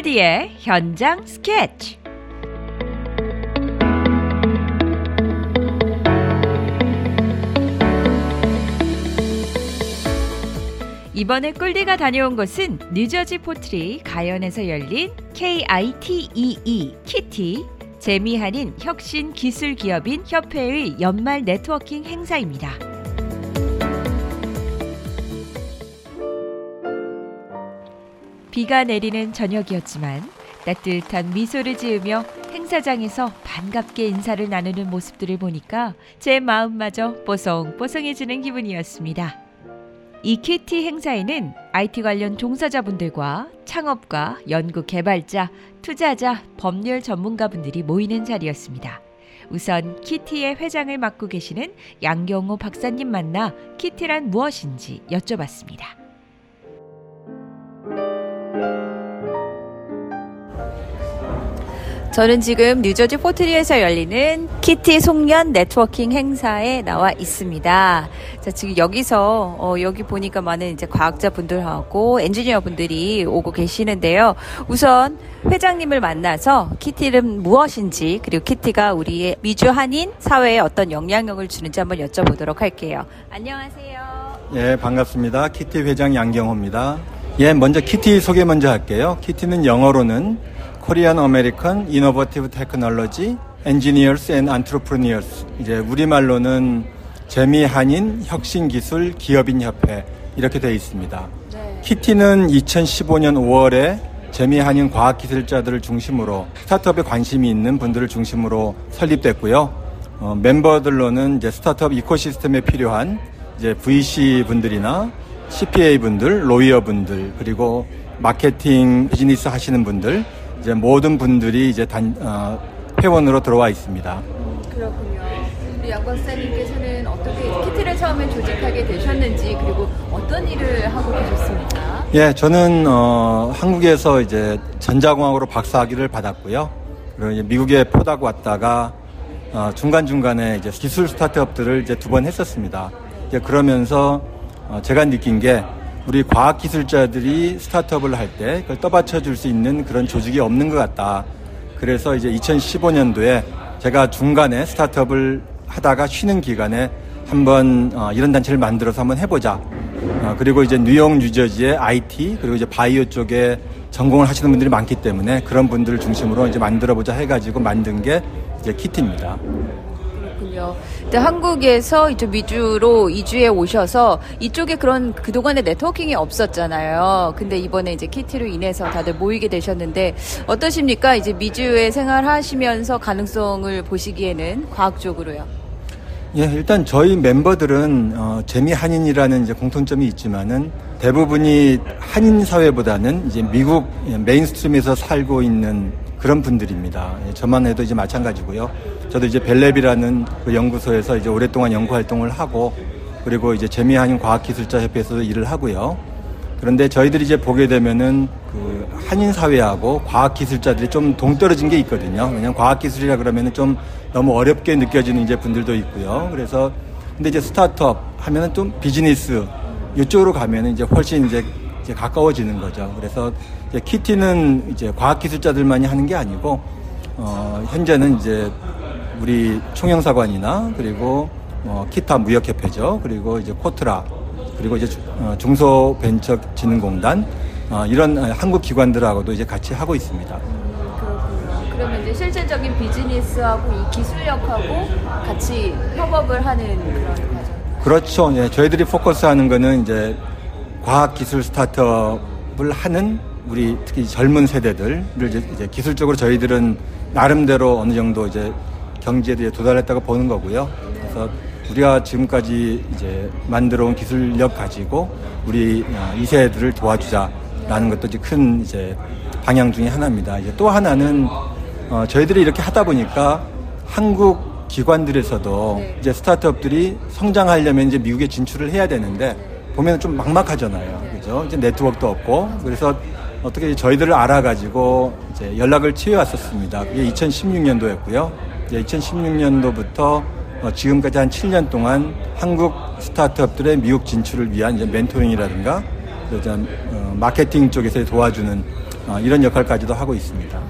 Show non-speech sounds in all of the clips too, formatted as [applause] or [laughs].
꿀디의 현장 스케치. 이번에 꿀디가 다녀온 곳은 뉴저지 포트리 가연에서 열린 KITEE 키티 재미한인 혁신 기술 기업인 협회의 연말 네트워킹 행사입니다. 비가 내리는 저녁이었지만 따뜻한 미소를 지으며 행사장에서 반갑게 인사를 나누는 모습들을 보니까 제 마음마저 뽀송뽀송해지는 기분이었습니다. 이 키티 행사에는 IT 관련 종사자분들과 창업가, 연구 개발자, 투자자, 법률 전문가분들이 모이는 자리였습니다. 우선 키티의 회장을 맡고 계시는 양경호 박사님 만나 키티란 무엇인지 여쭤봤습니다. 저는 지금 뉴저지 포트리에서 열리는 키티 송년 네트워킹 행사에 나와 있습니다. 자, 지금 여기서, 어, 여기 보니까 많은 이제 과학자 분들하고 엔지니어 분들이 오고 계시는데요. 우선 회장님을 만나서 키티는 무엇인지, 그리고 키티가 우리의 미주 한인 사회에 어떤 영향력을 주는지 한번 여쭤보도록 할게요. 안녕하세요. 예, 반갑습니다. 키티 회장 양경호입니다. 예, 먼저 키티 소개 먼저 할게요. 키티는 영어로는 Korean American Innovative Technology Engineers and Entrepreneurs 이제 우리말로는 재미 한인 혁신 기술 기업인 협회 이렇게 되어 있습니다. 네. 키티는 2015년 5월에 재미 한인 과학 기술자들을 중심으로 startup에 관심이 있는 분들을 중심으로 설립됐고요. 어, 멤버들로는 이제 startup ecosystem에 필요한 이제 VC 분들이나 CPA 분들, 로이어 분들, 그리고 마케팅 비즈니스 하시는 분들 이제 모든 분들이 이제 단, 어, 회원으로 들어와 있습니다. 음, 그렇군요. 우리 양 박사님께서는 어떻게 키트를 처음에 조직하게 되셨는지 그리고 어떤 일을 하고 계셨습니까? 예, 저는 어, 한국에서 이제 전자공학으로 박사학위를 받았고요. 그리고 이제 미국에 포닥 왔다가 어, 중간 중간에 이제 기술 스타트업들을 이제 두 번 했었습니다. 이제 그러면서 어, 제가 느낀 게 우리 과학기술자들이 스타트업을 할 때 그걸 떠받쳐 줄 수 있는 그런 조직이 없는 것 같다. 그래서 이제 2015년도에 제가 중간에 스타트업을 하다가 쉬는 기간에 한번 어, 이런 단체를 만들어서 한번 해보자. 어, 그리고 이제 뉴욕, 뉴저지의 IT 그리고 이제 바이오 쪽에 전공을 하시는 분들이 많기 때문에 그런 분들을 중심으로 이제 만들어보자 해가지고 만든 게 이제 키티입니다. 그렇군요. 근데 한국에서 이제 미주로 이주해 오셔서 이쪽에 그런 그동안의 networking이 없었잖아요. 근데 이번에 이제 키티로 인해서 다들 모이게 되셨는데 어떠십니까? 이제 미주에 생활하시면서 가능성을 보시기에는 과학적으로요. 예, 일단 저희 멤버들은 어, 재미 한인이라는 이제 공통점이 있지만은 대부분이 한인 사회보다는 이제 미국 mainstream에서 살고 있는 그런 분들입니다. 예, 저만 해도 이제 마찬가지고요. 저도 이제 벨랩이라는 그 연구소에서 이제 오랫동안 연구 활동을 하고 그리고 이제 재미한인 과학기술자 협회에서도 일을 하고요. 그런데 저희들이 이제 보게 되면은 그 한인 사회하고 과학기술자들이 좀 동떨어진 게 있거든요. 왜냐면 과학기술이라 그러면은 좀 너무 어렵게 느껴지는 이제 분들도 있고요. 그래서 근데 이제 스타트업 하면은 좀 비즈니스 이쪽으로 가면은 이제 훨씬 이제 이제 가까워지는 거죠. 그래서 이제 키티는 이제 과학기술자들만이 하는 게 아니고 어, 현재는 이제 우리 총영사관이나 그리고 어, 키타 무역협회죠. 그리고 이제 코트라 그리고 이제 어, 중소벤처진흥공단 어, 이런 한국 기관들하고도 이제 같이 하고 있습니다. 그러면 이제 실질적인 비즈니스하고 이 기술력하고 같이 협업을 하는 그런 과정. 그렇죠. 예, 저희들이 포커스하는 거는 이제 과학기술 스타트업을 하는 우리 특히 젊은 세대들을 이제 기술적으로 저희들은 나름대로 어느 정도 이제 경제에 도달했다고 보는 거고요. 그래서 우리가 지금까지 이제 만들어 온 기술력 가지고 우리 어, 이세들을 도와주자라는 것도 이제 큰 이제 방향 중의 하나입니다. 이제 또 하나는 어, 저희들이 이렇게 하다 보니까 한국 기관들에서도 네. 이제 스타트업들이 성장하려면 이제 미국에 진출을 해야 되는데 보면 좀 막막하잖아요. 그죠? 이제 네트워크도 없고 그래서 어떻게 저희들을 알아가지고 이제 연락을 취해왔었습니다. 그게 2016년도였고요. 2016년도부터 어, 지금까지 한 7년 동안 한국 스타트업들의 미국 진출을 위한 이제 멘토링이라든가 어, 마케팅 쪽에서 도와주는 어, 이런 역할까지도 하고 있습니다.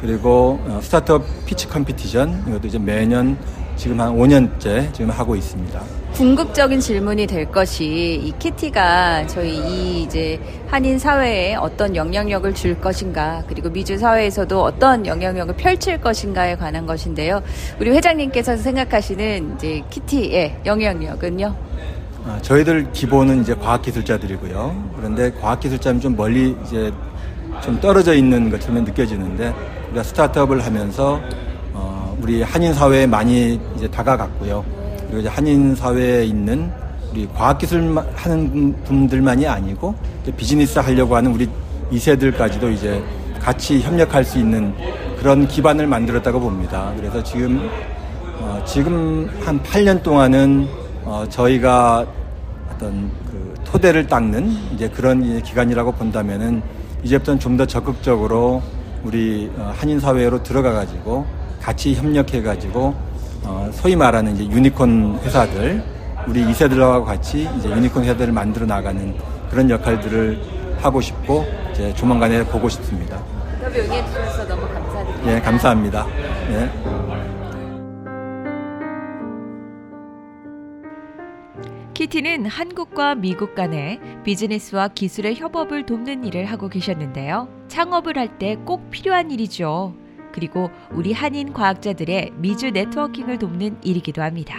그리고 어, startup pitch competition 이것도 이제 매년 지금 한 5년째 지금 하고 있습니다. 궁극적인 질문이 될 것이 이 키티가 저희 이 이제 한인 사회에 어떤 영향력을 줄 것인가 그리고 미주 사회에서도 어떤 영향력을 펼칠 것인가에 관한 것인데요. 우리 회장님께서 생각하시는 이제 키티의 영향력은요? 아, 저희들 기본은 이제 과학기술자들이고요. 그런데 과학기술자는 좀 멀리 이제 좀 떨어져 있는 것처럼 느껴지는데 우리가 스타트업을 하면서 어, 우리 한인 사회에 많이 이제 다가갔고요. 그리고 이제 한인 사회에 있는 우리 과학기술 하는 분들만이 아니고 비즈니스 하려고 하는 우리 2세들까지도 이제 같이 협력할 수 있는 그런 기반을 만들었다고 봅니다. 그래서 지금 어, 지금 한 8년 동안은 어, 저희가 어떤 그 토대를 닦는 이제 그런 기간이라고 본다면은 이제부터는 좀 더 적극적으로 우리 어, 한인 사회로 들어가 가지고 같이 협력해 가지고 어, 소위 말하는 이제 유니콘 회사들 우리 이세들하고 같이 이제 유니콘 회사들을 만들어 나가는 그런 역할들을 하고 싶고 이제 조만간에 보고 싶습니다. 인터뷰 응해 주셔서 너무 감사드립니다. 예, 감사합니다. 예. 키티는 한국과 미국 간의 비즈니스와 기술의 협업을 돕는 일을 하고 계셨는데요. 창업을 할 때 꼭 필요한 일이죠. 그리고 우리 한인 과학자들의 미주 networking을 돕는 일이기도 합니다.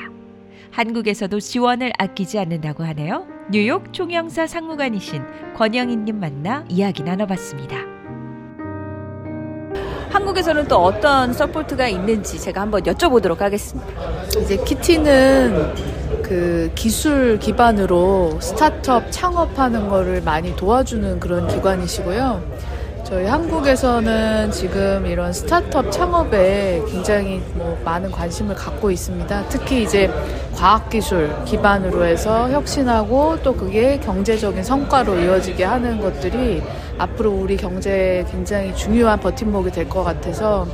한국에서도 지원을 아끼지 않는다고 하네요. 뉴욕 총영사 상무관이신 권영인님 만나 이야기 나눠봤습니다. 한국에서는 또 어떤 support가 있는지 제가 한번 여쭤보도록 하겠습니다. 이제 키티는 그 기술 기반으로 스타트업 창업하는 거를 많이 도와주는 그런 기관이시고요. 저희 한국에서는 지금 이런 스타트업 창업에 굉장히 뭐 많은 관심을 갖고 있습니다. 특히 이제 과학기술 기반으로 해서 혁신하고 또 그게 경제적인 성과로 이어지게 하는 것들이 앞으로 우리 경제에 굉장히 중요한 버팀목이 될 것 같아서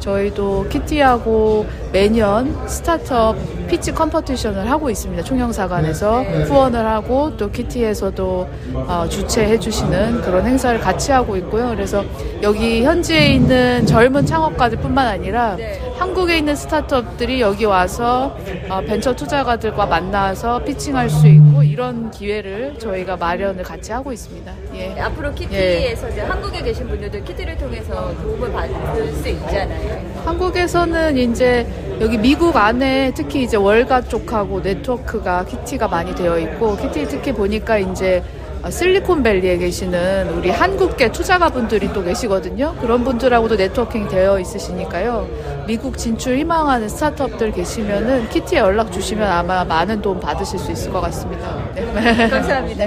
저희도 키티하고 매년 startup pitch competition을 하고 있습니다. 총영사관에서 후원을 하고 또 키티에서도 어, 주최해 주시는 그런 행사를 같이 하고 있고요. 그래서 여기 현지에 있는 젊은 창업가들뿐만 아니라 네. 한국에 있는 startup들이 여기 와서 어, 벤처 투자가들과 만나서 pitching할 수 있고 이런 기회를 저희가 마련을 같이 하고 있습니다. 예. 앞으로 키티에서 이제 한국에 계신 분들도 키티를 통해서 도움을 받을 수 있잖아요. 한국에서는 이제 여기 미국 안에 특히 이제 월가 쪽하고 네트워크가 키티가 많이 되어 있고 키티 특히 보니까 이제 실리콘밸리에 계시는 우리 한국계 투자가분들이 또 계시거든요. 그런 분들하고도 네트워킹 되어 있으시니까요. 미국 진출 희망하는 스타트업들 계시면은 키티에 연락 주시면 아마 많은 도움 받으실 수 있을 것 같습니다. 네. [laughs] 감사합니다.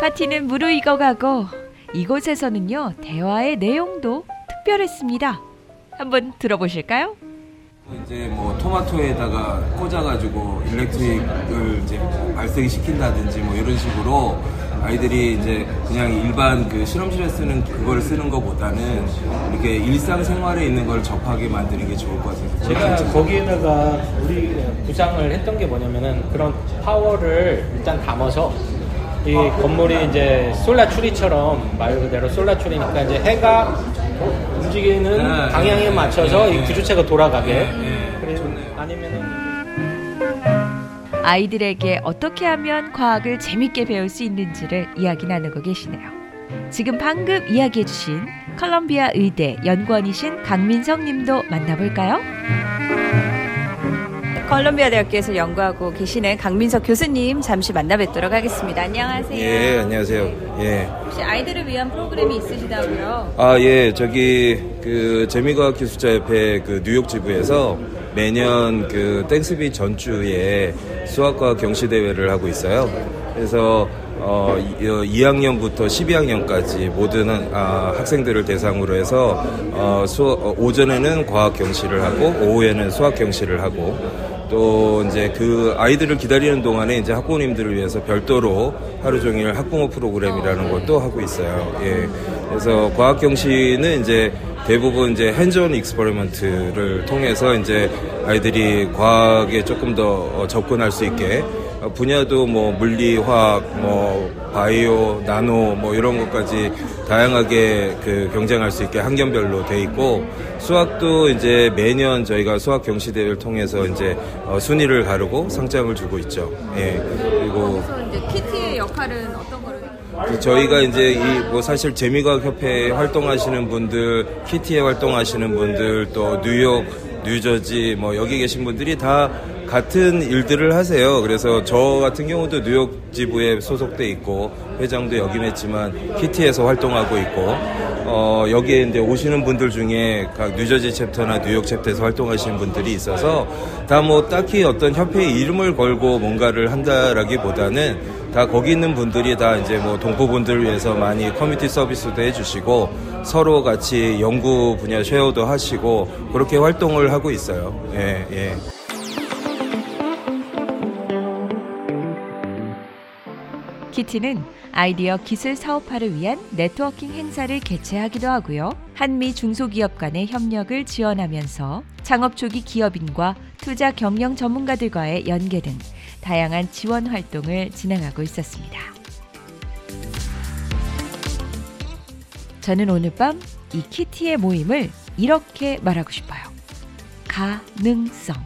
파티는 무르익어가고 이곳에서는요 대화의 내용도 특별했습니다. 한번 들어보실까요? 이제 뭐 토마토에다가 꽂아가지고 일렉트릭을 이제 발생이 시킨다든지 뭐 이런 식으로 아이들이 이제 그냥 일반 그 실험실에 쓰는 그걸 쓰는 것보다는 이렇게 일상생활에 있는 걸 접하게 만드는 게 좋을 것 같아요. 제가 거기에다가 우리 구상을 했던 게 뭐냐면은 그런 파워를 일단 담아서 이 건물이 이제 솔라 추리처럼 말 그대로 솔라 추리니까 이제 해가 방향에 네, 맞춰서 네, 이 구조체가 돌아가게 네, 네. 그리고 좋네요. 아니면은 아이들에게 어떻게 하면 과학을 재밌게 배울 수 있는지를 이야기 나누고 계시네요. 지금 방금 이야기해 주신 컬럼비아 의대 연구원이신 강민성 님도 만나볼까요? 컬럼비아 대학교에서 연구하고 계시는 강민석 교수님 잠시 만나 뵙도록 하겠습니다. 안녕하세요. 예, 안녕하세요. 예. 혹시 아이들을 위한 프로그램이 있으시다고요? 아, 예, 저기, 그, 재미과학 기술자 협회 그 뉴욕 지부에서 매년 그 땡스비 전주에 수학과 경시 대회를 하고 있어요. 그래서, 어, 2학년부터 12학년까지 모든 아, 학생들을 대상으로 해서, 어, 수, 어, 오전에는 과학 경시를 하고, 오후에는 수학 경시를 하고, 또 이제 그 아이들을 기다리는 동안에 이제 학부모님들을 위해서 별도로 하루 종일 학부모 프로그램이라는 것도 하고 있어요. 예. 그래서 과학 경시는 이제 대부분 이제 hands-on experiment를 통해서 이제 아이들이 과학에 조금 더 어, 접근할 수 있게 어, 분야도 뭐 물리, 화학, 뭐 바이오, 나노 뭐 이런 것까지 다양하게 그 경쟁할 수 있게 학년별로 돼 있고 수학도 이제 매년 저희가 수학 경시 대회를 통해서 이제 어, 순위를 가르고 상장을 주고 있죠. 예. 그리고 이제 키티의 역할은 어떤 거를? 저희가 이제 이 뭐 사실 재미과학 협회에 활동하시는 분들, 키티에 활동하시는 분들, 또 뉴욕, 뉴저지 뭐 여기 계신 분들이 다 같은 일들을 하세요. 그래서 저 같은 경우도 뉴욕 지부에 소속돼 있고 회장도 역임했지만 키티에서 활동하고 있고 어 여기에 이제 오시는 분들 중에 각 뉴저지 chapter나 뉴욕 chapter에서 활동하시는 분들이 있어서 다 뭐 딱히 어떤 협회의 이름을 걸고 뭔가를 한다라기보다는 다 거기 있는 분들이 다 이제 뭐 동포분들을 위해서 많이 커뮤니티 서비스도 해주시고 서로 같이 연구 분야 share도 하시고 그렇게 활동을 하고 있어요. 예, 예. 키티는 아이디어 기술 사업화를 위한 네트워킹 행사를 개최하기도 하고요. 한미 중소기업 간의 협력을 지원하면서 창업 초기 기업인과 투자 경영 전문가들과의 연계 등 다양한 지원 활동을 진행하고 있었습니다. 저는 오늘 밤 이 키티의 모임을 이렇게 말하고 싶어요. 가능성.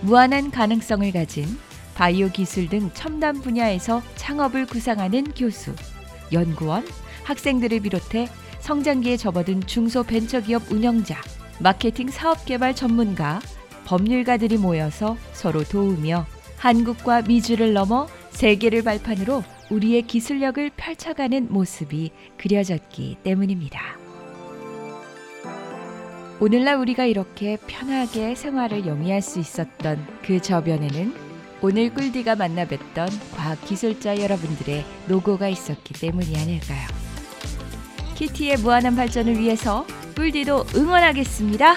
무한한 가능성을 가진 바이오 기술 등 첨단 분야에서 창업을 구상하는 교수, 연구원, 학생들을 비롯해 성장기에 접어든 중소 벤처기업 운영자, 마케팅 사업 개발 전문가, 법률가들이 모여서 서로 도우며 한국과 미주를 넘어 세계를 발판으로 우리의 기술력을 펼쳐가는 모습이 그려졌기 때문입니다. 오늘날 우리가 이렇게 편하게 생활을 영위할 수 있었던 그 저변에는 오늘 꿀디가 만나 뵀던 과학 기술자 여러분들의 노고가 있었기 때문이 아닐까요? 키티의 무한한 발전을 위해서 꿀디도 응원하겠습니다.